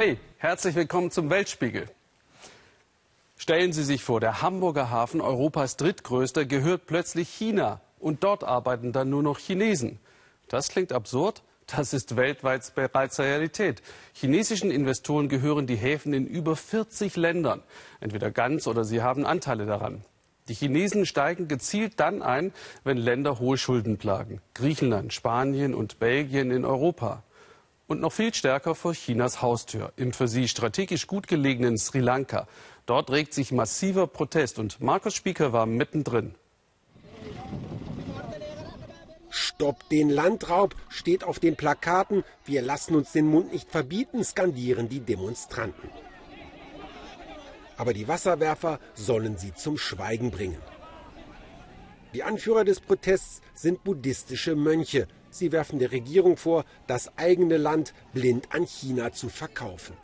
Hey, herzlich willkommen zum Weltspiegel. Stellen Sie sich vor, der Hamburger Hafen, Europas drittgrößter, gehört plötzlich China. Und dort arbeiten dann nur noch Chinesen. Das klingt absurd, das ist weltweit bereits Realität. Chinesischen Investoren gehören die Häfen in über 40 Ländern. Entweder ganz oder sie haben Anteile daran. Die Chinesen steigen gezielt dann ein, wenn Länder hohe Schulden plagen. Griechenland, Spanien und Belgien in Europa. Und noch viel stärker vor Chinas Haustür, im für sie strategisch gut gelegenen Sri Lanka. Dort regt sich massiver Protest und Markus Spieker war mittendrin. Stopp den Landraub steht auf den Plakaten. Wir lassen uns den Mund nicht verbieten, skandieren die Demonstranten. Aber die Wasserwerfer sollen sie zum Schweigen bringen. Die Anführer des Protests sind buddhistische Mönche. Sie werfen der Regierung vor, das eigene Land blind an China zu verkaufen.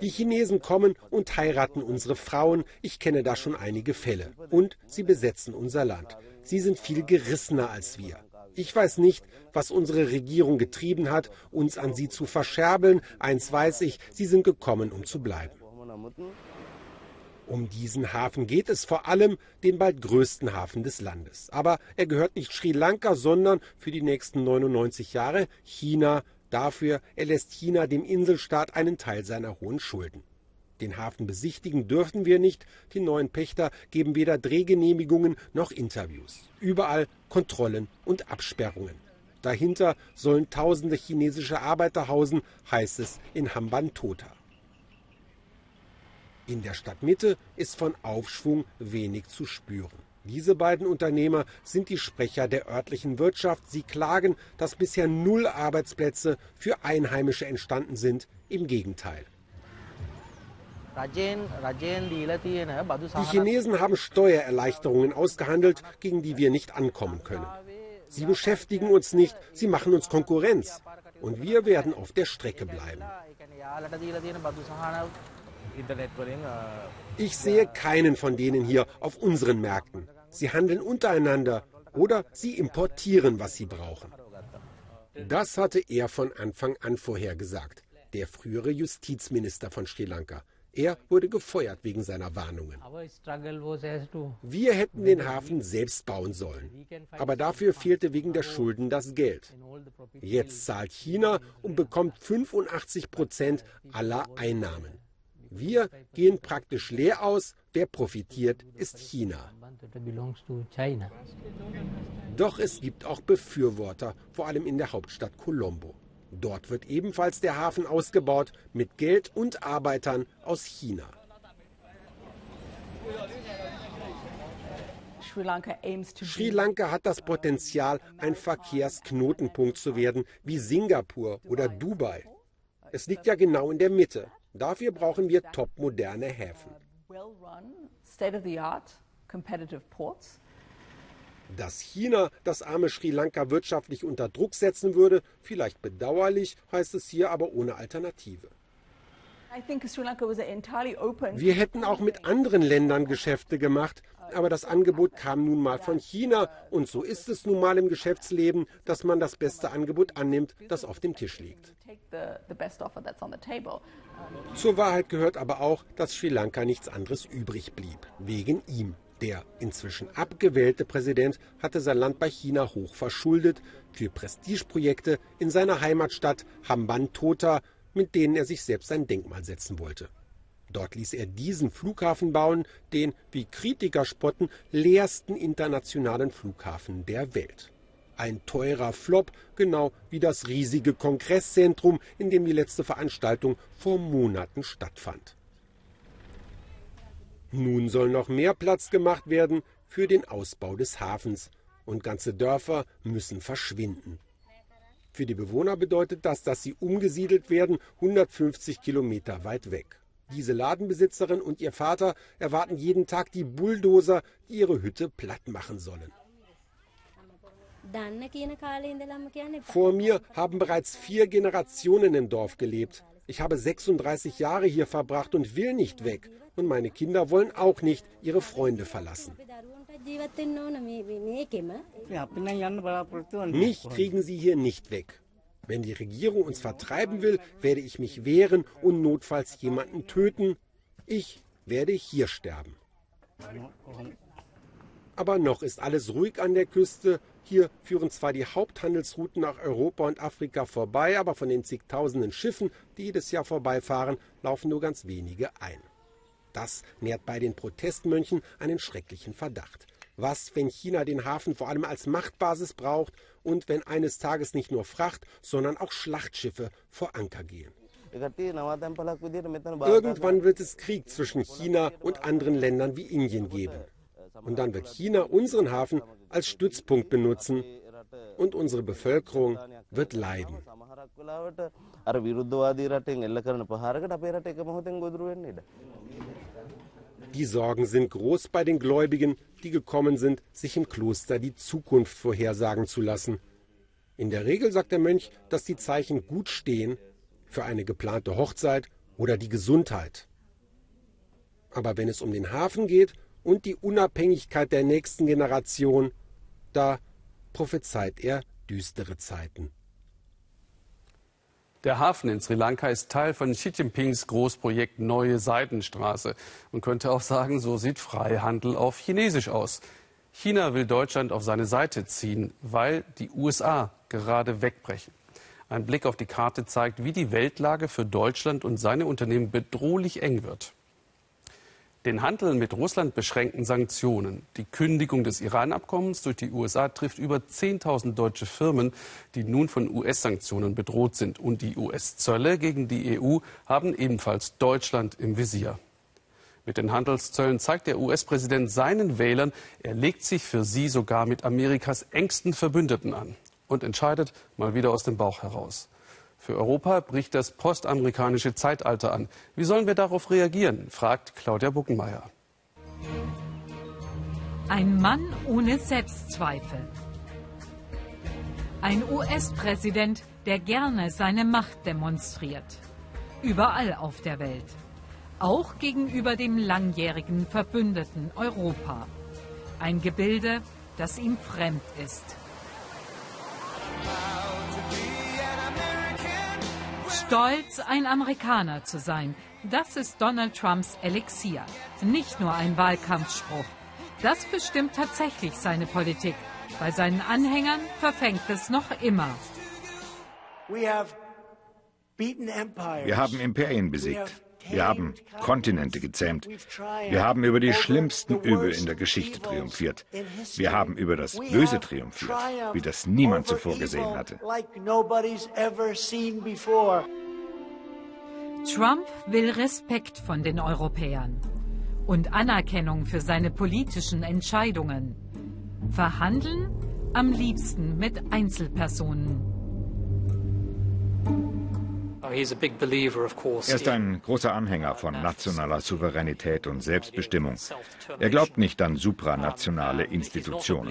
Die Chinesen kommen und heiraten unsere Frauen. Ich kenne da schon einige Fälle. Und sie besetzen unser Land. Sie sind viel gerissener als wir. Ich weiß nicht, was unsere Regierung getrieben hat, uns an sie zu verscherbeln. Eins weiß ich, sie sind gekommen, um zu bleiben. Um diesen Hafen geht es vor allem, den bald größten Hafen des Landes. Aber er gehört nicht Sri Lanka, sondern für die nächsten 99 Jahre China, Dafür erlässt China dem Inselstaat einen Teil seiner hohen Schulden. Den Hafen besichtigen dürfen wir nicht. Die neuen Pächter geben weder Drehgenehmigungen noch Interviews. Überall Kontrollen und Absperrungen. Dahinter sollen tausende chinesische Arbeiter hausen, heißt es in Hambantota. In der Stadtmitte ist von Aufschwung wenig zu spüren. Diese beiden Unternehmer sind die Sprecher der örtlichen Wirtschaft. Sie klagen, dass bisher null Arbeitsplätze für Einheimische entstanden sind. Im Gegenteil. Die Chinesen haben Steuererleichterungen ausgehandelt, gegen die wir nicht ankommen können. Sie beschäftigen uns nicht, sie machen uns Konkurrenz. Und wir werden auf der Strecke bleiben. Ich sehe keinen von denen hier auf unseren Märkten. Sie handeln untereinander oder sie importieren, was sie brauchen. Das hatte er von Anfang an vorhergesagt, der frühere Justizminister von Sri Lanka. Er wurde gefeuert wegen seiner Warnungen. Wir hätten den Hafen selbst bauen sollen. Aber dafür fehlte wegen der Schulden das Geld. Jetzt zahlt China und bekommt 85 Prozent aller Einnahmen. Wir gehen praktisch leer aus. Wer profitiert, ist China. Doch es gibt auch Befürworter, vor allem in der Hauptstadt Colombo. Dort wird ebenfalls der Hafen ausgebaut mit Geld und Arbeitern aus China. Sri Lanka hat das Potenzial, ein Verkehrsknotenpunkt zu werden, wie Singapur oder Dubai. Es liegt ja genau in der Mitte. Dafür brauchen wir topmoderne Häfen. Dass China das arme Sri Lanka wirtschaftlich unter Druck setzen würde, vielleicht bedauerlich, heißt es hier aber ohne Alternative. Wir hätten auch mit anderen Ländern Geschäfte gemacht, aber das Angebot kam nun mal von China und so ist es nun mal im Geschäftsleben, dass man das beste Angebot annimmt, das auf dem Tisch liegt. Zur Wahrheit gehört aber auch, dass Sri Lanka nichts anderes übrig blieb, wegen ihm. Der inzwischen abgewählte Präsident hatte sein Land bei China hoch verschuldet für Prestigeprojekte in seiner Heimatstadt Hambantota, mit denen er sich selbst ein Denkmal setzen wollte. Dort ließ er diesen Flughafen bauen, den, wie Kritiker spotten, leersten internationalen Flughafen der Welt. Ein teurer Flop, genau wie das riesige Kongresszentrum, in dem die letzte Veranstaltung vor Monaten stattfand. Nun soll noch mehr Platz gemacht werden für den Ausbau des Hafens und ganze Dörfer müssen verschwinden. Für die Bewohner bedeutet das, dass sie umgesiedelt werden, 150 Kilometer weit weg. Diese Ladenbesitzerin und ihr Vater erwarten jeden Tag die Bulldozer, die ihre Hütte platt machen sollen. Vor mir haben bereits vier Generationen im Dorf gelebt. Ich habe 36 Jahre hier verbracht und will nicht weg. Und meine Kinder wollen auch nicht ihre Freunde verlassen. Mich kriegen sie hier nicht weg. Wenn die Regierung uns vertreiben will, werde ich mich wehren und notfalls jemanden töten. Ich werde hier sterben. Aber noch ist alles ruhig an der Küste. Hier führen zwar die Haupthandelsrouten nach Europa und Afrika vorbei, aber von den zigtausenden Schiffen, die jedes Jahr vorbeifahren, laufen nur ganz wenige ein. Das nährt bei den Protestmönchen einen schrecklichen Verdacht. Was, wenn China den Hafen vor allem als Machtbasis braucht und wenn eines Tages nicht nur Fracht, sondern auch Schlachtschiffe vor Anker gehen? Irgendwann wird es Krieg zwischen China und anderen Ländern wie Indien geben. Und dann wird China unseren Hafen als Stützpunkt benutzen und unsere Bevölkerung wird leiden. Die Sorgen sind groß bei den Gläubigen, die gekommen sind, sich im Kloster die Zukunft vorhersagen zu lassen. In der Regel sagt der Mönch, dass die Zeichen gut stehen für eine geplante Hochzeit oder die Gesundheit. Aber wenn es um den Hafen geht und die Unabhängigkeit der nächsten Generation, da prophezeit er düstere Zeiten. Der Hafen in Sri Lanka ist Teil von Xi Jinpings Großprojekt Neue Seidenstraße. Man könnte auch sagen, so sieht Freihandel auf Chinesisch aus. China will Deutschland auf seine Seite ziehen, weil die USA gerade wegbrechen. Ein Blick auf die Karte zeigt, wie die Weltlage für Deutschland und seine Unternehmen bedrohlich eng wird. Den Handel mit Russland beschränken Sanktionen. Die Kündigung des Iran-Abkommens durch die USA trifft über 10.000 deutsche Firmen, die nun von US-Sanktionen bedroht sind. Und die US-Zölle gegen die EU haben ebenfalls Deutschland im Visier. Mit den Handelszöllen zeigt der US-Präsident seinen Wählern, er legt sich für sie sogar mit Amerikas engsten Verbündeten an und entscheidet mal wieder aus dem Bauch heraus. Für Europa bricht das postamerikanische Zeitalter an. Wie sollen wir darauf reagieren? fragt Claudia Buckenmeier. Ein Mann ohne Selbstzweifel. Ein US-Präsident, der gerne seine Macht demonstriert. Überall auf der Welt. Auch gegenüber dem langjährigen Verbündeten Europa. Ein Gebilde, das ihm fremd ist. Stolz, ein Amerikaner zu sein, das ist Donald Trumps Elixier. Nicht nur ein Wahlkampfspruch. Das bestimmt tatsächlich seine Politik. Bei seinen Anhängern verfängt es noch immer. Wir haben Imperien besiegt. Wir haben Kontinente gezähmt. Wir haben über die schlimmsten Übel in der Geschichte triumphiert. Wir haben über das Böse triumphiert, wie das niemand zuvor gesehen hatte. Trump will Respekt von den Europäern und Anerkennung für seine politischen Entscheidungen. Verhandeln am liebsten mit Einzelpersonen. Er ist ein großer Anhänger von nationaler Souveränität und Selbstbestimmung. Er glaubt nicht an supranationale Institutionen.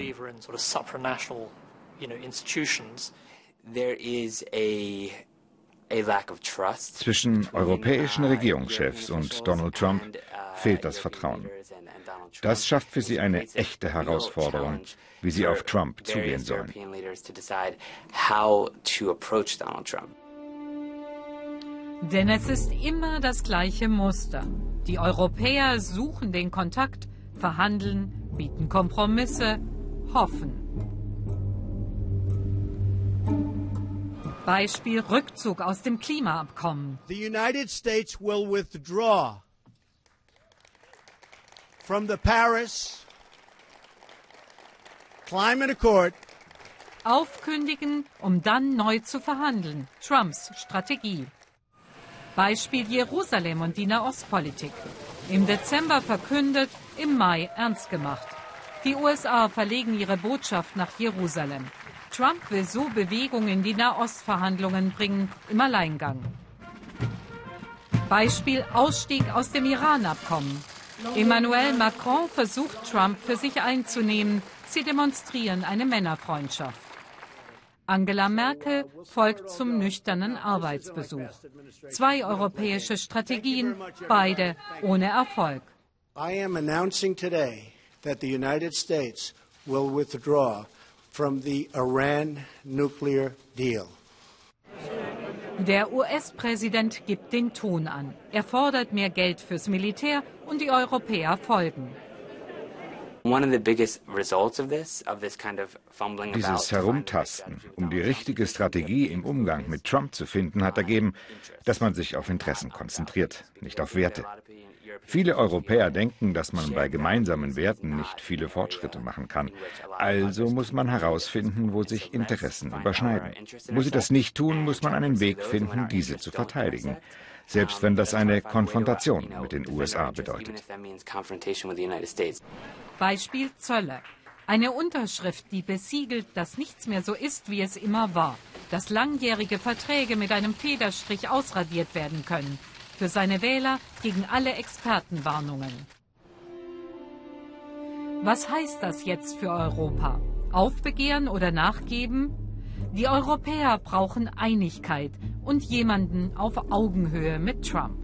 Zwischen europäischen Regierungschefs und Donald Trump fehlt das Vertrauen. Das schafft für sie eine echte Herausforderung, wie sie auf Trump zugehen sollen. Denn es ist immer das gleiche Muster. Die Europäer suchen den Kontakt, verhandeln, bieten Kompromisse, hoffen. Beispiel Rückzug aus dem Klimaabkommen. The United States will withdraw from the Paris Climate Accord Aufkündigen, um dann neu zu verhandeln. Trumps Strategie. Beispiel Jerusalem und die Nahostpolitik. Im Dezember verkündet, im Mai ernst gemacht. Die USA verlegen ihre Botschaft nach Jerusalem. Trump will so Bewegung in die Nahostverhandlungen bringen, im Alleingang. Beispiel Ausstieg aus dem Iran-Abkommen. Emmanuel Macron versucht Trump für sich einzunehmen, Sie demonstrieren eine Männerfreundschaft. Angela Merkel folgt zum nüchternen Arbeitsbesuch. Zwei europäische Strategien, beide ohne Erfolg. I am announcing today that the United States will withdraw from the Iran nuclear deal. Der US-Präsident gibt den Ton an. Er fordert mehr Geld fürs Militär und die Europäer folgen. Dieses Herumtasten, um die richtige Strategie im Umgang mit Trump zu finden, hat ergeben, dass man sich auf Interessen konzentriert, nicht auf Werte. Viele Europäer denken, dass man bei gemeinsamen Werten nicht viele Fortschritte machen kann. Also muss man herausfinden, wo sich Interessen überschneiden. Wo sie das nicht tun, muss man einen Weg finden, diese zu verteidigen selbst wenn das eine Konfrontation mit den USA bedeutet. Beispiel Zölle. Eine Unterschrift, die besiegelt, dass nichts mehr so ist, wie es immer war. Dass langjährige Verträge mit einem Federstrich ausradiert werden können. Für seine Wähler gegen alle Expertenwarnungen. Was heißt das jetzt für Europa? Aufbegehren oder nachgeben? Die Europäer brauchen Einigkeit und jemanden auf Augenhöhe mit Trump.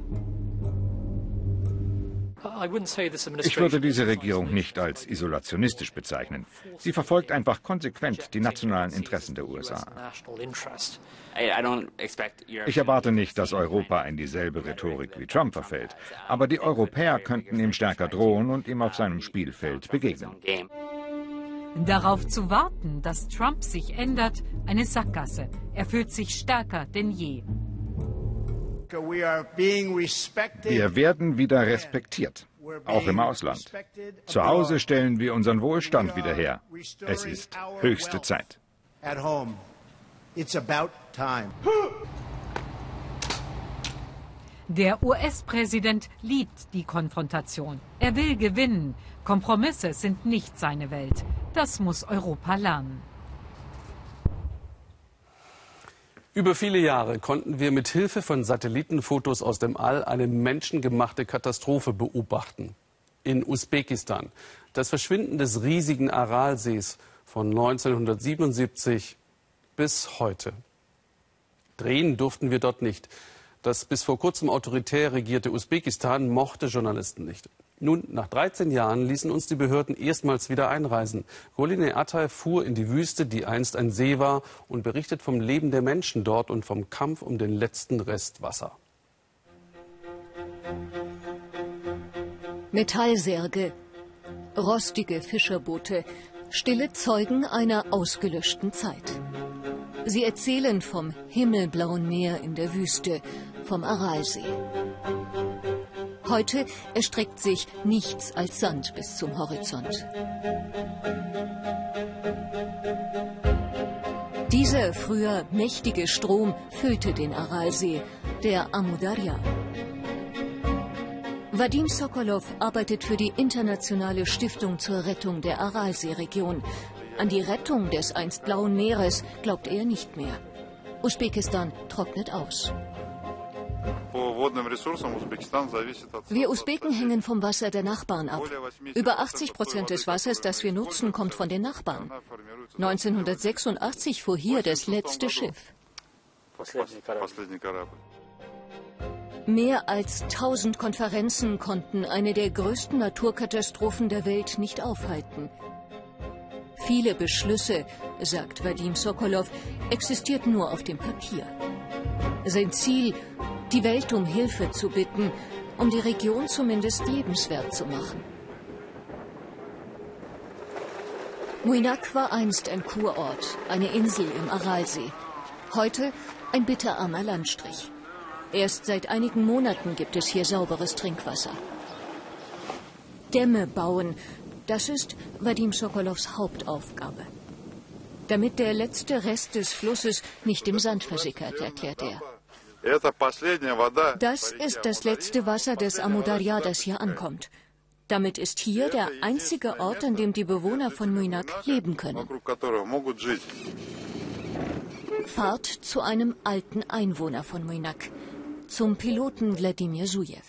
Ich würde diese Regierung nicht als isolationistisch bezeichnen. Sie verfolgt einfach konsequent die nationalen Interessen der USA. Ich erwarte nicht, dass Europa in dieselbe Rhetorik wie Trump verfällt, aber die Europäer könnten ihm stärker drohen und ihm auf seinem Spielfeld begegnen. Darauf zu warten, dass Trump sich ändert, eine Sackgasse. Er fühlt sich stärker denn je. Wir werden wieder respektiert, auch im Ausland. Zu Hause stellen wir unseren Wohlstand wieder her. Es ist höchste Zeit. Der US-Präsident liebt die Konfrontation. Er will gewinnen. Kompromisse sind nicht seine Welt. Das muss Europa lernen. Über viele Jahre konnten wir mit Hilfe von Satellitenfotos aus dem All eine menschengemachte Katastrophe beobachten. In Usbekistan. Das Verschwinden des riesigen Aralsees von 1977 bis heute. Drehen durften wir dort nicht. Das bis vor kurzem autoritär regierte Usbekistan mochte Journalisten nicht. Nun, nach 13 Jahren ließen uns die Behörden erstmals wieder einreisen. Goline Atay fuhr in die Wüste, die einst ein See war, und berichtet vom Leben der Menschen dort und vom Kampf um den letzten Rest Wasser. Metallsärge, rostige Fischerboote, stille Zeugen einer ausgelöschten Zeit. Sie erzählen vom himmelblauen Meer in der Wüste, vom Aralsee. Heute erstreckt sich nichts als Sand bis zum Horizont. Dieser früher mächtige Strom füllte den Aralsee, der Amudarya. Vadim Sokolov arbeitet für die Internationale Stiftung zur Rettung der Aralsee-Region. An die Rettung des einst blauen Meeres glaubt er nicht mehr. Usbekistan trocknet aus. Wir Usbeken hängen vom Wasser der Nachbarn ab. Über 80 Prozent des Wassers, das wir nutzen, kommt von den Nachbarn. 1986 fuhr hier das letzte Schiff. Mehr als 1000 Konferenzen konnten eine der größten Naturkatastrophen der Welt nicht aufhalten. Viele Beschlüsse, sagt Vadim Sokolov, existierten nur auf dem Papier. Sein Ziel, die Welt um Hilfe zu bitten, um die Region zumindest lebenswert zu machen. Muinak war einst ein Kurort, eine Insel im Aralsee. Heute ein bitterarmer Landstrich. Erst seit einigen Monaten gibt es hier sauberes Trinkwasser. Dämme bauen, das ist Vadim Sokolows Hauptaufgabe. Damit der letzte Rest des Flusses nicht im Sand versickert, erklärt er. Das ist das letzte Wasser des Amudarya, das hier ankommt. Damit ist hier der einzige Ort, an dem die Bewohner von Muinak leben können. Fahrt zu einem alten Einwohner von Muinak, zum Piloten Wladimir Sujew.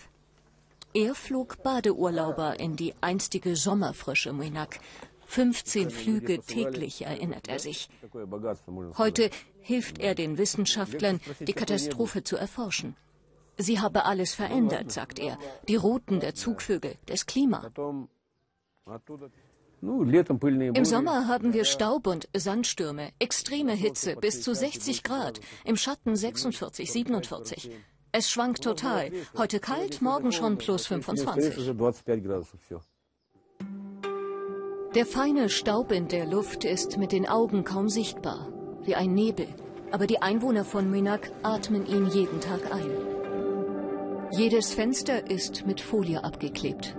Er flog Badeurlauber in die einstige Sommerfrische Muinak, 15 Flüge täglich, erinnert er sich. Heute hilft er den Wissenschaftlern, die Katastrophe zu erforschen. Sie habe alles verändert, sagt er. Die Routen der Zugvögel, das Klima. Im Sommer haben wir Staub und Sandstürme, extreme Hitze bis zu 60 Grad, im Schatten 46, 47. Es schwankt total. Heute kalt, morgen schon plus 25. Der feine Staub in der Luft ist mit den Augen kaum sichtbar, wie ein Nebel. Aber die Einwohner von Minak atmen ihn jeden Tag ein. Jedes Fenster ist mit Folie abgeklebt.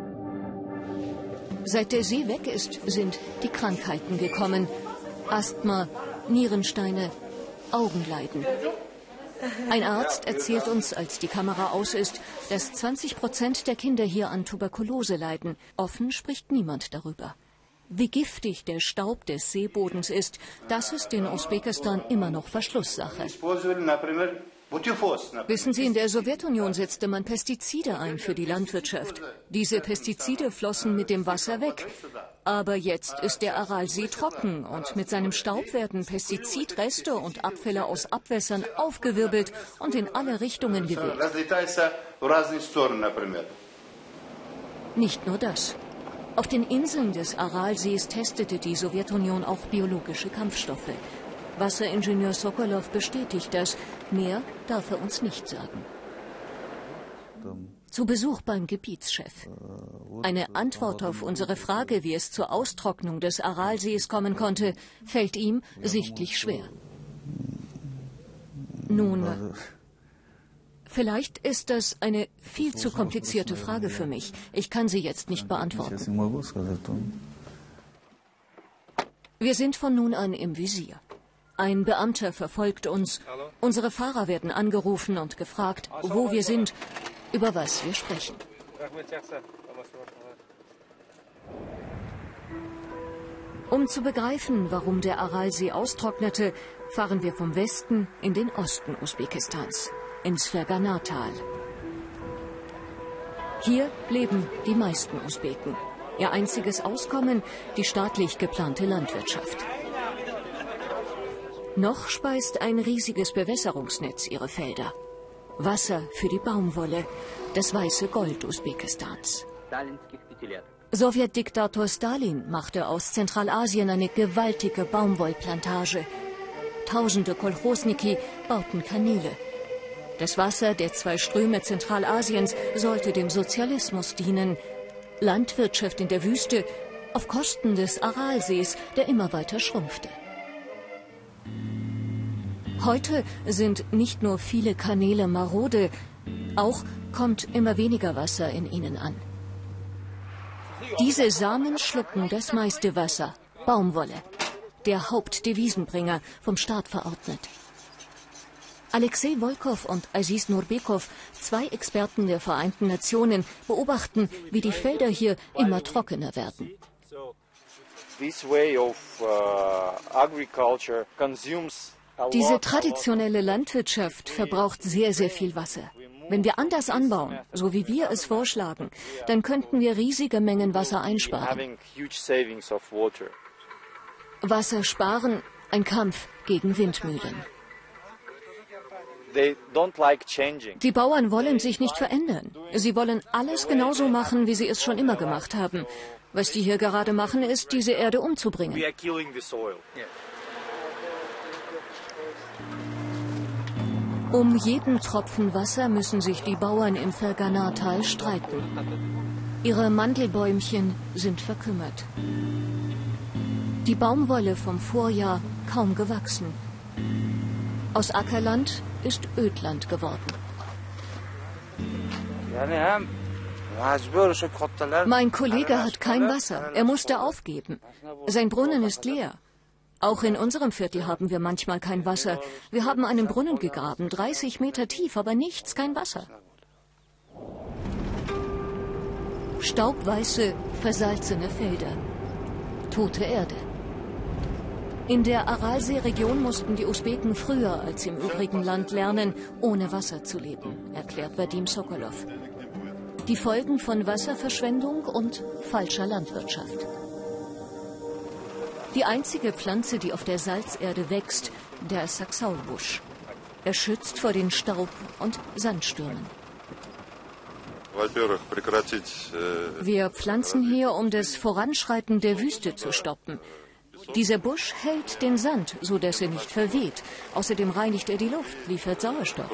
Seit der See weg ist, sind die Krankheiten gekommen. Asthma, Nierensteine, Augenleiden. Ein Arzt erzählt uns, als die Kamera aus ist, dass 20 Prozent der Kinder hier an Tuberkulose leiden. Offen spricht niemand darüber. Wie giftig der Staub des Seebodens ist, das ist in Usbekistan immer noch Verschlusssache. Wissen Sie, in der Sowjetunion setzte man Pestizide ein für die Landwirtschaft. Diese Pestizide flossen mit dem Wasser weg. Aber jetzt ist der Aralsee trocken und mit seinem Staub werden Pestizidreste und Abfälle aus Abwässern aufgewirbelt und in alle Richtungen geweht. Nicht nur das. Auf den Inseln des Aralsees testete die Sowjetunion auch biologische Kampfstoffe. Wasseringenieur Sokolov bestätigt das. Mehr darf er uns nicht sagen. Zu Besuch beim Gebietschef. Eine Antwort auf unsere Frage, wie es zur Austrocknung des Aralsees kommen konnte, fällt ihm sichtlich schwer. Nun, Vielleicht ist das eine viel zu komplizierte Frage für mich. Ich kann sie jetzt nicht beantworten. Wir sind von nun an im Visier. Ein Beamter verfolgt uns. Unsere Fahrer werden angerufen und gefragt, wo wir sind, über was wir sprechen. Um zu begreifen, warum der Aralsee austrocknete, fahren wir vom Westen in den Osten Usbekistans ins Ferganatal. Hier leben die meisten Usbeken. Ihr einziges Auskommen die staatlich geplante Landwirtschaft. Noch speist ein riesiges Bewässerungsnetz ihre Felder. Wasser für die Baumwolle, das weiße Gold Usbekistans. Sowjetdiktator Stalin machte aus Zentralasien eine gewaltige Baumwollplantage. Tausende Kolchosniki bauten Kanäle. Das Wasser der zwei Ströme Zentralasiens sollte dem Sozialismus dienen. Landwirtschaft in der Wüste auf Kosten des Aralsees, der immer weiter schrumpfte. Heute sind nicht nur viele Kanäle marode, auch kommt immer weniger Wasser in ihnen an. Diese Samen schlucken das meiste Wasser, Baumwolle, der Hauptdevisenbringer, vom Staat verordnet. Alexei Volkov und Aziz Nurbekov, zwei Experten der Vereinten Nationen, beobachten, wie die Felder hier immer trockener werden. Uh, Diese traditionelle Landwirtschaft verbraucht sehr, sehr viel Wasser. Wenn wir anders anbauen, so wie wir es vorschlagen, dann könnten wir riesige Mengen Wasser einsparen. Wasser sparen, ein Kampf gegen Windmühlen. Die Bauern wollen sich nicht verändern. Sie wollen alles genauso machen, wie sie es schon immer gemacht haben. Was die hier gerade machen, ist, diese Erde umzubringen. Um jeden Tropfen Wasser müssen sich die Bauern im Ferganatal streiten. Ihre Mandelbäumchen sind verkümmert. Die Baumwolle vom Vorjahr kaum gewachsen. Aus Ackerland ist Ödland geworden. Mein Kollege hat kein Wasser. Er musste aufgeben. Sein Brunnen ist leer. Auch in unserem Viertel haben wir manchmal kein Wasser. Wir haben einen Brunnen gegraben, 30 Meter tief, aber nichts, kein Wasser. Staubweiße, versalzene Felder. Tote Erde. In der Aralsee-Region mussten die Usbeken früher als im übrigen Land lernen, ohne Wasser zu leben, erklärt Vadim Sokolov. Die Folgen von Wasserverschwendung und falscher Landwirtschaft. Die einzige Pflanze, die auf der Salzerde wächst, der Saxaulbusch. Er schützt vor den Staub- und Sandstürmen. Wir pflanzen hier, um das Voranschreiten der Wüste zu stoppen. Dieser Busch hält den Sand, so dass er nicht verweht. Außerdem reinigt er die Luft, liefert Sauerstoff.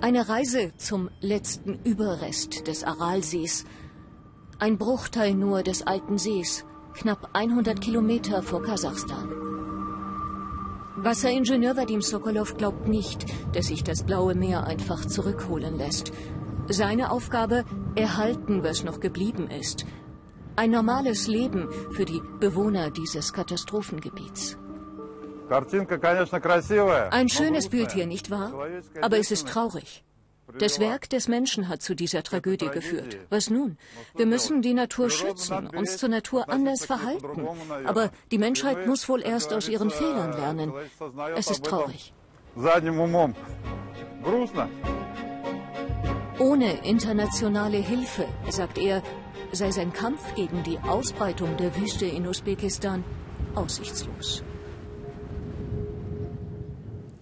Eine Reise zum letzten Überrest des Aralsees. Ein Bruchteil nur des alten Sees, knapp 100 Kilometer vor Kasachstan. Wasseringenieur Vadim Sokolov glaubt nicht, dass sich das Blaue Meer einfach zurückholen lässt. Seine Aufgabe, erhalten, was noch geblieben ist. Ein normales Leben für die Bewohner dieses Katastrophengebiets. Ein schönes Bild hier, nicht wahr? Aber es ist traurig. Das Werk des Menschen hat zu dieser Tragödie geführt. Was nun? Wir müssen die Natur schützen, uns zur Natur anders verhalten. Aber die Menschheit muss wohl erst aus ihren Fehlern lernen. Es ist traurig. Ohne internationale Hilfe, sagt er, sei sein Kampf gegen die Ausbreitung der Wüste in Usbekistan aussichtslos.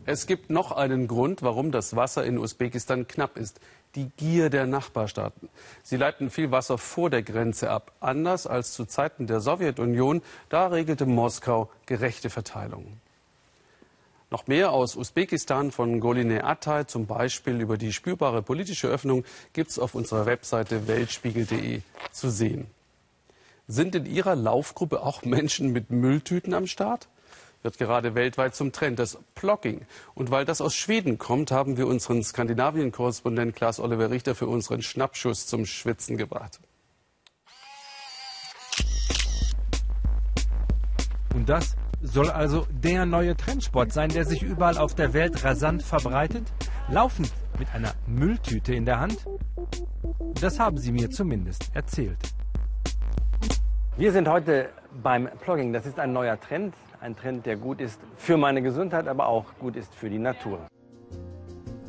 Es gibt noch einen Grund, warum das Wasser in Usbekistan knapp ist. Die Gier der Nachbarstaaten. Sie leiten viel Wasser vor der Grenze ab. Anders als zu Zeiten der Sowjetunion, da regelte Moskau gerechte Verteilung. Noch mehr aus Usbekistan von Goline Atay, zum Beispiel über die spürbare politische Öffnung, gibt es auf unserer Webseite weltspiegel.de zu sehen. Sind in Ihrer Laufgruppe auch Menschen mit Mülltüten am Start? Wird gerade weltweit zum Trend, das Plogging. Und weil das aus Schweden kommt, haben wir unseren Skandinavien-Korrespondent Klaas Oliver Richter für unseren Schnappschuss zum Schwitzen gebracht. Und das soll also der neue Trendsport sein, der sich überall auf der Welt rasant verbreitet? Laufen mit einer Mülltüte in der Hand? Das haben sie mir zumindest erzählt. Wir sind heute beim Plogging. Das ist ein neuer Trend. Ein Trend, der gut ist für meine Gesundheit, aber auch gut ist für die Natur.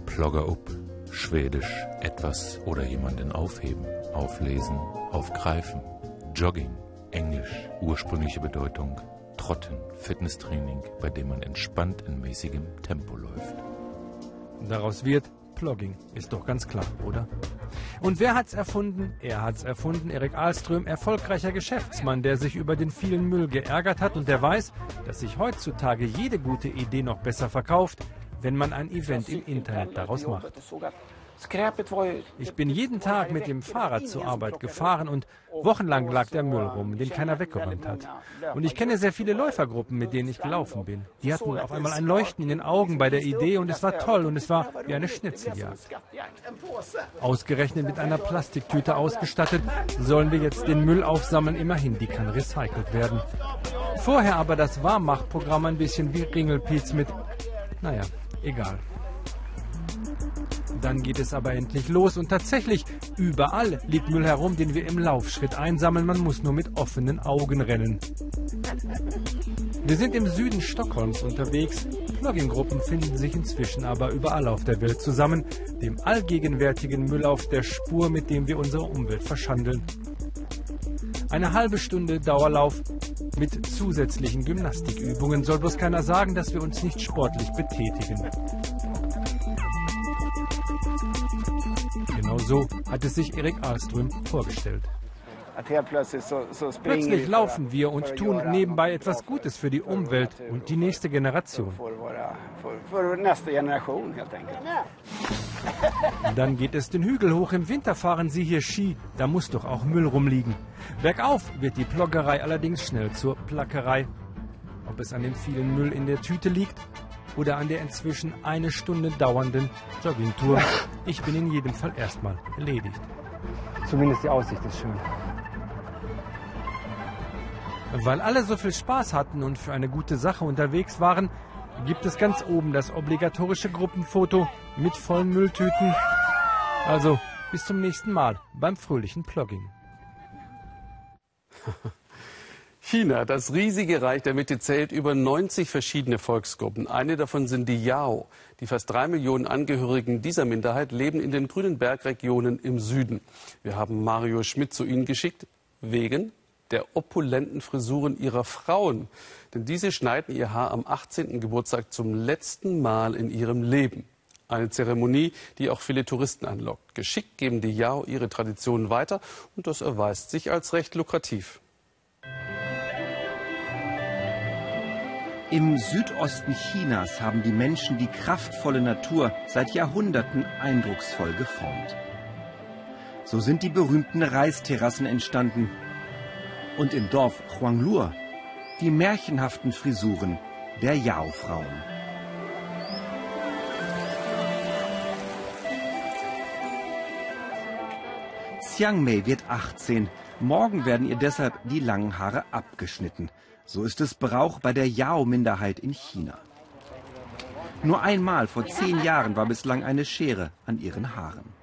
Plogger up, Schwedisch, etwas oder jemanden aufheben, auflesen, aufgreifen. Jogging, Englisch, ursprüngliche Bedeutung, Trotten, Fitnesstraining, bei dem man entspannt in mäßigem Tempo läuft. Daraus wird Plogging, ist doch ganz klar, oder? Und wer hat's erfunden? Er hat's erfunden, Erik Ahlström, erfolgreicher Geschäftsmann, der sich über den vielen Müll geärgert hat und der weiß, dass sich heutzutage jede gute Idee noch besser verkauft, wenn man ein Event im Internet daraus macht. Ich bin jeden Tag mit dem Fahrrad zur Arbeit gefahren und wochenlang lag der Müll rum, den keiner weggeräumt hat. Und ich kenne sehr viele Läufergruppen, mit denen ich gelaufen bin. Die hatten auf einmal ein Leuchten in den Augen bei der Idee und es war toll und es war wie eine Schnitzeljagd. Ausgerechnet mit einer Plastiktüte ausgestattet, sollen wir jetzt den Müll aufsammeln, immerhin, die kann recycelt werden. Vorher aber das Warmmachprogramm ein bisschen wie Ringelpiez mit, naja, egal. Dann geht es aber endlich los und tatsächlich, überall liegt Müll herum, den wir im Laufschritt einsammeln. Man muss nur mit offenen Augen rennen. Wir sind im Süden Stockholms unterwegs. Plugin-Gruppen finden sich inzwischen aber überall auf der Welt zusammen, dem allgegenwärtigen Müll auf der Spur, mit dem wir unsere Umwelt verschandeln. Eine halbe Stunde Dauerlauf mit zusätzlichen Gymnastikübungen soll bloß keiner sagen, dass wir uns nicht sportlich betätigen. Genau so hat es sich Erik Ahlström vorgestellt. Plötzlich laufen wir und tun nebenbei etwas Gutes für die Umwelt und die nächste Generation. Dann geht es den Hügel hoch. Im Winter fahren Sie hier Ski. Da muss doch auch Müll rumliegen. Bergauf wird die Ploggerei allerdings schnell zur Plackerei. Ob es an dem vielen Müll in der Tüte liegt oder an der inzwischen eine Stunde dauernden Joggingtour. Ich bin in jedem Fall erstmal erledigt. Zumindest die Aussicht ist schön. Weil alle so viel Spaß hatten und für eine gute Sache unterwegs waren, gibt es ganz oben das obligatorische Gruppenfoto mit vollen Mülltüten. Also bis zum nächsten Mal beim fröhlichen Plogging. China, das riesige Reich der Mitte, zählt über 90 verschiedene Volksgruppen. Eine davon sind die Yao. Die fast drei Millionen Angehörigen dieser Minderheit leben in den grünen Bergregionen im Süden. Wir haben Mario Schmidt zu ihnen geschickt, wegen der opulenten Frisuren ihrer Frauen. Denn diese schneiden ihr Haar am 18. Geburtstag zum letzten Mal in ihrem Leben. Eine Zeremonie, die auch viele Touristen anlockt. Geschickt geben die Yao ihre Traditionen weiter und das erweist sich als recht lukrativ. Im Südosten Chinas haben die Menschen die kraftvolle Natur seit Jahrhunderten eindrucksvoll geformt. So sind die berühmten Reisterrassen entstanden. Und im Dorf Huanglur die märchenhaften Frisuren der Yao-Frauen. Xiang Mei wird 18. Morgen werden ihr deshalb die langen Haare abgeschnitten. So ist es Brauch bei der Yao-Minderheit in China. Nur einmal vor zehn Jahren war bislang eine Schere an ihren Haaren.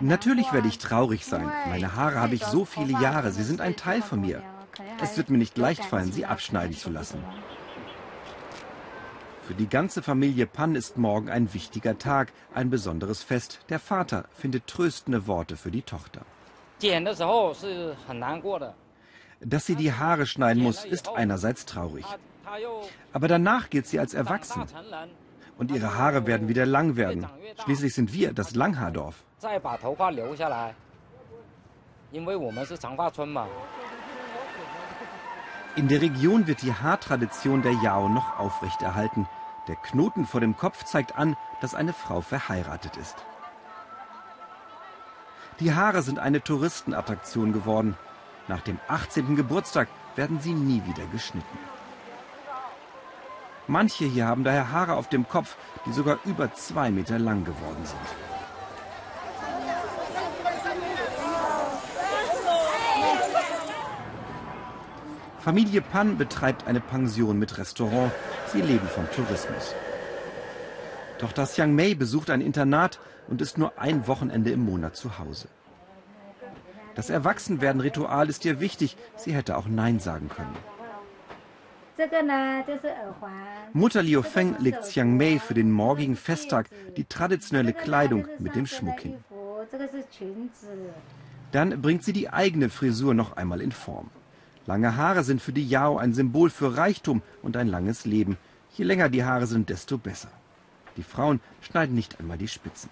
Natürlich werde ich traurig sein. Meine Haare habe ich so viele Jahre. Sie sind ein Teil von mir. Es wird mir nicht leicht fallen, sie abschneiden zu lassen. Für die ganze Familie Pan ist morgen ein wichtiger Tag, ein besonderes Fest. Der Vater findet tröstende Worte für die Tochter. Dass sie die Haare schneiden muss, ist einerseits traurig. Aber danach gilt sie als erwachsen. Und ihre Haare werden wieder lang werden. Schließlich sind wir das Langhaardorf. In der Region wird die Haartradition der Yao noch aufrechterhalten. Der Knoten vor dem Kopf zeigt an, dass eine Frau verheiratet ist. Die Haare sind eine Touristenattraktion geworden. Nach dem 18. Geburtstag werden sie nie wieder geschnitten. Manche hier haben daher Haare auf dem Kopf, die sogar über zwei Meter lang geworden sind. Familie Pan betreibt eine Pension mit Restaurant. Sie leben vom Tourismus. Tochter Xiang Mei besucht ein Internat und ist nur ein Wochenende im Monat zu Hause. Das Erwachsenwerden-Ritual ist ihr wichtig. Sie hätte auch Nein sagen können. Mutter Liu Feng legt Xiang Mei für den morgigen Festtag die traditionelle Kleidung mit dem Schmuck hin. Dann bringt sie die eigene Frisur noch einmal in Form. Lange Haare sind für die Yao ein Symbol für Reichtum und ein langes Leben. Je länger die Haare sind, desto besser. Die Frauen schneiden nicht einmal die Spitzen.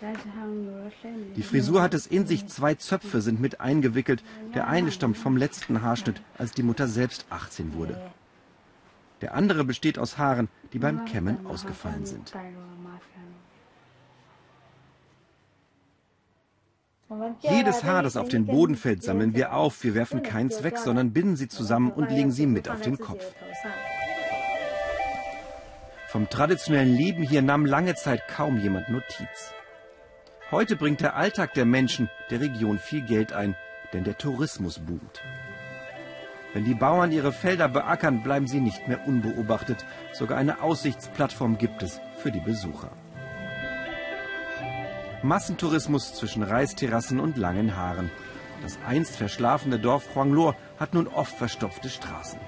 Die Frisur hat es in sich, zwei Zöpfe sind mit eingewickelt. Der eine stammt vom letzten Haarschnitt, als die Mutter selbst 18 wurde. Der andere besteht aus Haaren, die beim Kämmen ausgefallen sind. Jedes Haar, das auf den Boden fällt, sammeln wir auf. Wir werfen keins weg, sondern binden sie zusammen und legen sie mit auf den Kopf. Vom traditionellen Leben hier nahm lange Zeit kaum jemand Notiz. Heute bringt der Alltag der Menschen der Region viel Geld ein, denn der Tourismus boomt. Wenn die Bauern ihre Felder beackern, bleiben sie nicht mehr unbeobachtet. Sogar eine Aussichtsplattform gibt es für die Besucher. Massentourismus zwischen Reisterrassen und langen Haaren. Das einst verschlafene Dorf Huanglor hat nun oft verstopfte Straßen.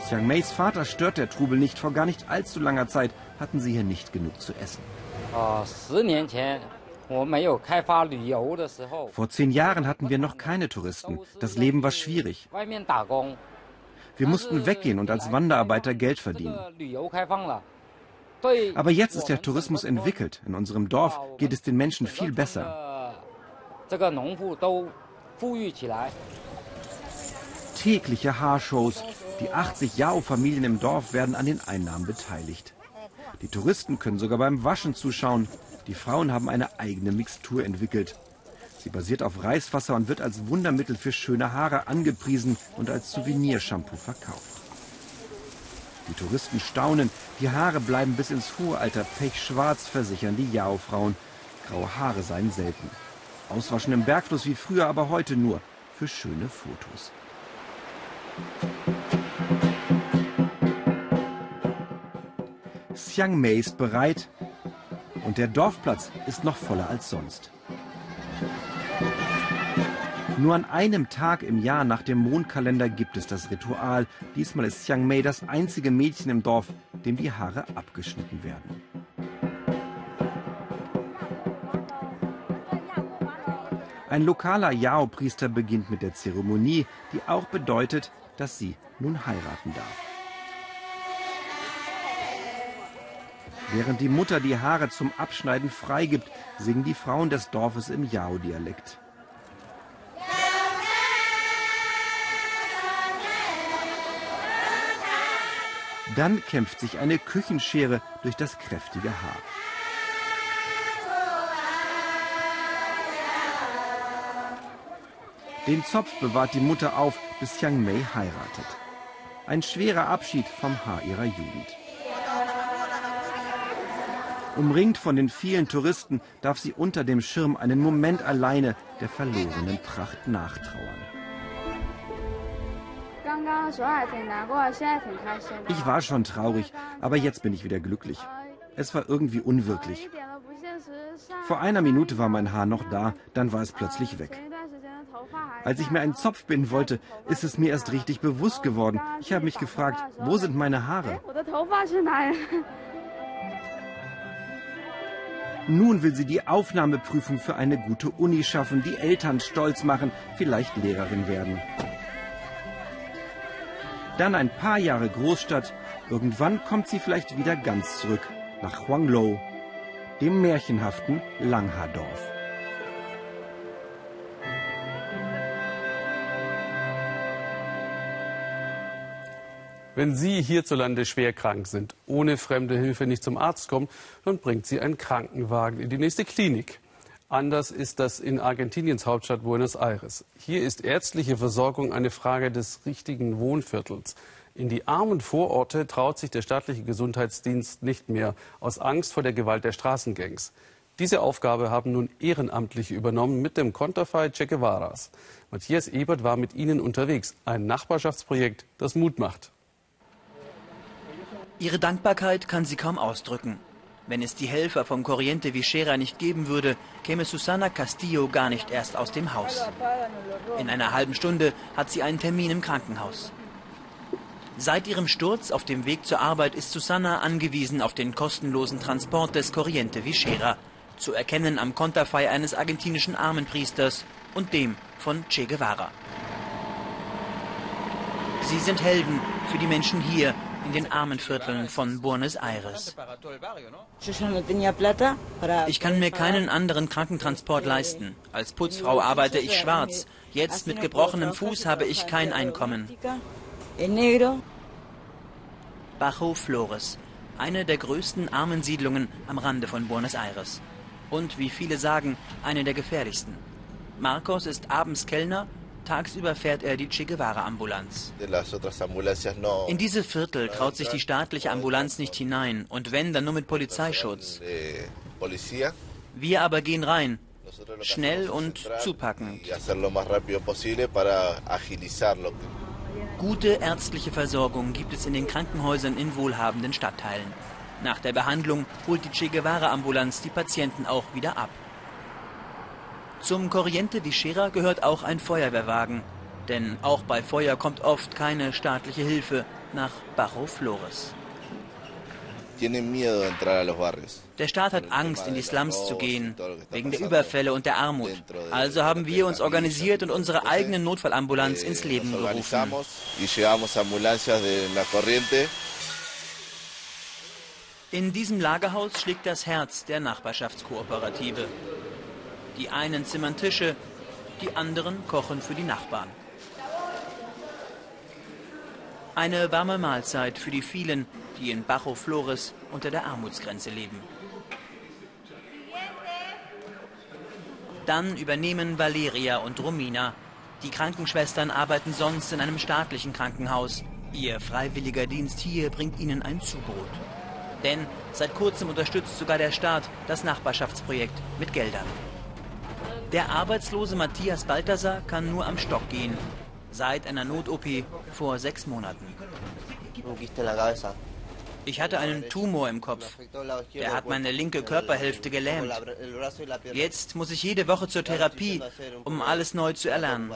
Xiang Meis Vater stört der Trubel nicht. Vor gar nicht allzu langer Zeit hatten sie hier nicht genug zu essen. Vor zehn Jahren hatten wir noch keine Touristen. Das Leben war schwierig. Wir mussten weggehen und als Wanderarbeiter Geld verdienen. Aber jetzt ist der Tourismus entwickelt. In unserem Dorf geht es den Menschen viel besser. Tägliche Haarshows. Die 80 Yao-Familien im Dorf werden an den Einnahmen beteiligt. Die Touristen können sogar beim Waschen zuschauen. Die Frauen haben eine eigene Mixtur entwickelt. Sie basiert auf Reiswasser und wird als Wundermittel für schöne Haare angepriesen und als Souvenirshampoo verkauft. Die Touristen staunen, die Haare bleiben bis ins hohe Alter pechschwarz, versichern die Yao-Frauen. Graue Haare seien selten. Auswaschen im Bergfluss wie früher, aber heute nur für schöne Fotos. Xiang Mei ist bereit und der Dorfplatz ist noch voller als sonst. Nur an einem Tag im Jahr nach dem Mondkalender gibt es das Ritual. Diesmal ist Xiang Mei das einzige Mädchen im Dorf, dem die Haare abgeschnitten werden. Ein lokaler Yao-Priester beginnt mit der Zeremonie, die auch bedeutet, dass sie nun heiraten darf. Während die Mutter die Haare zum Abschneiden freigibt, singen die Frauen des Dorfes im Yao-Dialekt. Dann kämpft sich eine Küchenschere durch das kräftige Haar. Den Zopf bewahrt die Mutter auf, bis Chiang Mei heiratet. Ein schwerer Abschied vom Haar ihrer Jugend. Umringt von den vielen Touristen darf sie unter dem Schirm einen Moment alleine der verlorenen Pracht nachtrauern. Ich war schon traurig, aber jetzt bin ich wieder glücklich. Es war irgendwie unwirklich. Vor einer Minute war mein Haar noch da, dann war es plötzlich weg. Als ich mir einen Zopf binden wollte, ist es mir erst richtig bewusst geworden. Ich habe mich gefragt, wo sind meine Haare? Nun will sie die Aufnahmeprüfung für eine gute Uni schaffen, die Eltern stolz machen, vielleicht Lehrerin werden. Dann ein paar Jahre Großstadt. Irgendwann kommt sie vielleicht wieder ganz zurück nach Huanglou, dem märchenhaften Langhaardorf. Wenn Sie hierzulande schwer krank sind, ohne fremde Hilfe nicht zum Arzt kommen, dann bringt Sie ein Krankenwagen in die nächste Klinik. Anders ist das in Argentiniens Hauptstadt Buenos Aires. Hier ist ärztliche Versorgung eine Frage des richtigen Wohnviertels. In die armen Vororte traut sich der staatliche Gesundheitsdienst nicht mehr, aus Angst vor der Gewalt der Straßengangs. Diese Aufgabe haben nun Ehrenamtliche übernommen mit dem Konterfei Che Guevaras. Matthias Ebert war mit ihnen unterwegs. Ein Nachbarschaftsprojekt, das Mut macht. Ihre Dankbarkeit kann sie kaum ausdrücken. Wenn es die Helfer vom Corriente Vichera nicht geben würde, käme Susana Castillo gar nicht erst aus dem Haus. In einer halben Stunde hat sie einen Termin im Krankenhaus. Seit ihrem Sturz auf dem Weg zur Arbeit ist Susana angewiesen auf den kostenlosen Transport des Corriente Vichera, zu erkennen am Konterfei eines argentinischen Armenpriesters und dem von Che Guevara. Sie sind Helden für die Menschen hier, in den armen Vierteln von Buenos Aires. Ich kann mir keinen anderen Krankentransport leisten. Als Putzfrau arbeite ich schwarz. Jetzt mit gebrochenem Fuß habe ich kein Einkommen. Bajo Flores, eine der größten Armensiedlungen am Rande von Buenos Aires. Und wie viele sagen, eine der gefährlichsten. Marcos ist abends Kellner Tagsüber fährt er die Che Guevara-Ambulanz. In diese Viertel traut sich die staatliche Ambulanz nicht hinein und wenn, dann nur mit Polizeischutz. Wir aber gehen rein, schnell und zupackend. Gute ärztliche Versorgung gibt es in den Krankenhäusern in wohlhabenden Stadtteilen. Nach der Behandlung holt die Che Guevara-Ambulanz die Patienten auch wieder ab. Zum Corriente Vichera gehört auch ein Feuerwehrwagen. Denn auch bei Feuer kommt oft keine staatliche Hilfe nach Bajo Flores. Der Staat hat Angst, in die Slums zu gehen, wegen der Überfälle und der Armut. Also haben wir uns organisiert und unsere eigene Notfallambulanz ins Leben gerufen. In diesem Lagerhaus schlägt das Herz der Nachbarschaftskooperative. Die einen zimmern Tische, die anderen kochen für die Nachbarn. Eine warme Mahlzeit für die vielen, die in Bajo Flores unter der Armutsgrenze leben. Dann übernehmen Valeria und Romina. Die Krankenschwestern arbeiten sonst in einem staatlichen Krankenhaus. Ihr freiwilliger Dienst hier bringt ihnen ein Zubrot. Denn seit kurzem unterstützt sogar der Staat das Nachbarschaftsprojekt mit Geldern. Der arbeitslose Matthias Balthasar kann nur am Stock gehen. Seit einer Not-OP vor sechs Monaten. Ich hatte einen Tumor im Kopf. Der hat meine linke Körperhälfte gelähmt. Jetzt muss ich jede Woche zur Therapie, um alles neu zu erlernen.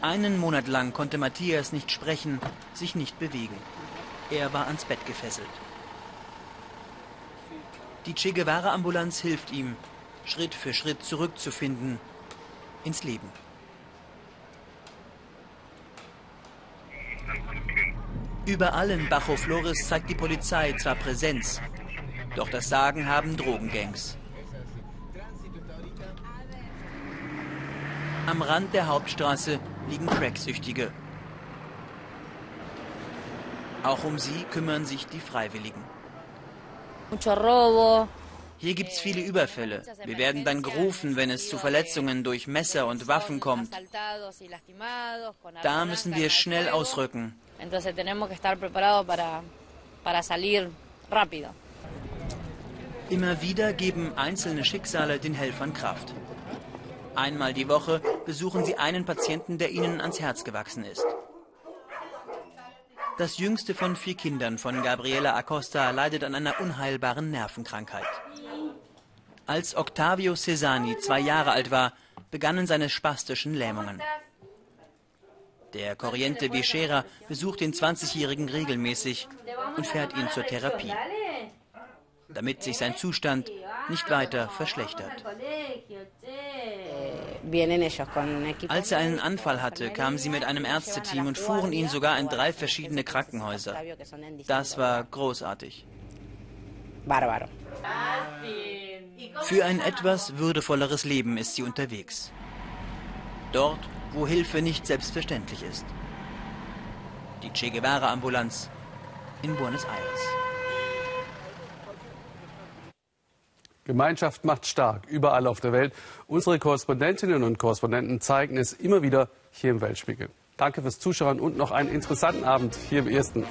Einen Monat lang konnte Matthias nicht sprechen, sich nicht bewegen. Er war ans Bett gefesselt. Die Che Guevara-Ambulanz hilft ihm, Schritt für Schritt zurückzufinden ins Leben. Überall in Bajo Flores zeigt die Polizei zwar Präsenz, doch das Sagen haben Drogengangs. Am Rand der Hauptstraße liegen Cracksüchtige. Auch um sie kümmern sich die Freiwilligen. Hier gibt es viele Überfälle. Wir werden dann gerufen, wenn es zu Verletzungen durch Messer und Waffen kommt. Da müssen wir schnell ausrücken. Immer wieder geben einzelne Schicksale den Helfern Kraft. Einmal die Woche besuchen sie einen Patienten, der ihnen ans Herz gewachsen ist. Das jüngste von vier Kindern von Gabriela Acosta leidet an einer unheilbaren Nervenkrankheit. Als Octavio Cesani zwei Jahre alt war, begannen seine spastischen Lähmungen. Der Corriente Vichera besucht den 20-Jährigen regelmäßig und fährt ihn zur Therapie, damit sich sein Zustand nicht weiter verschlechtert. Als er einen Anfall hatte, kamen sie mit einem Ärzteteam und fuhren ihn sogar in drei verschiedene Krankenhäuser. Das war großartig. Für ein etwas würdevolleres Leben ist sie unterwegs. Dort, wo Hilfe nicht selbstverständlich ist. Die Che Guevara-Ambulanz in Buenos Aires. Gemeinschaft macht stark, überall auf der Welt. Unsere Korrespondentinnen und Korrespondenten zeigen es immer wieder hier im Weltspiegel. Danke fürs Zuschauen und noch einen interessanten Abend hier im Ersten.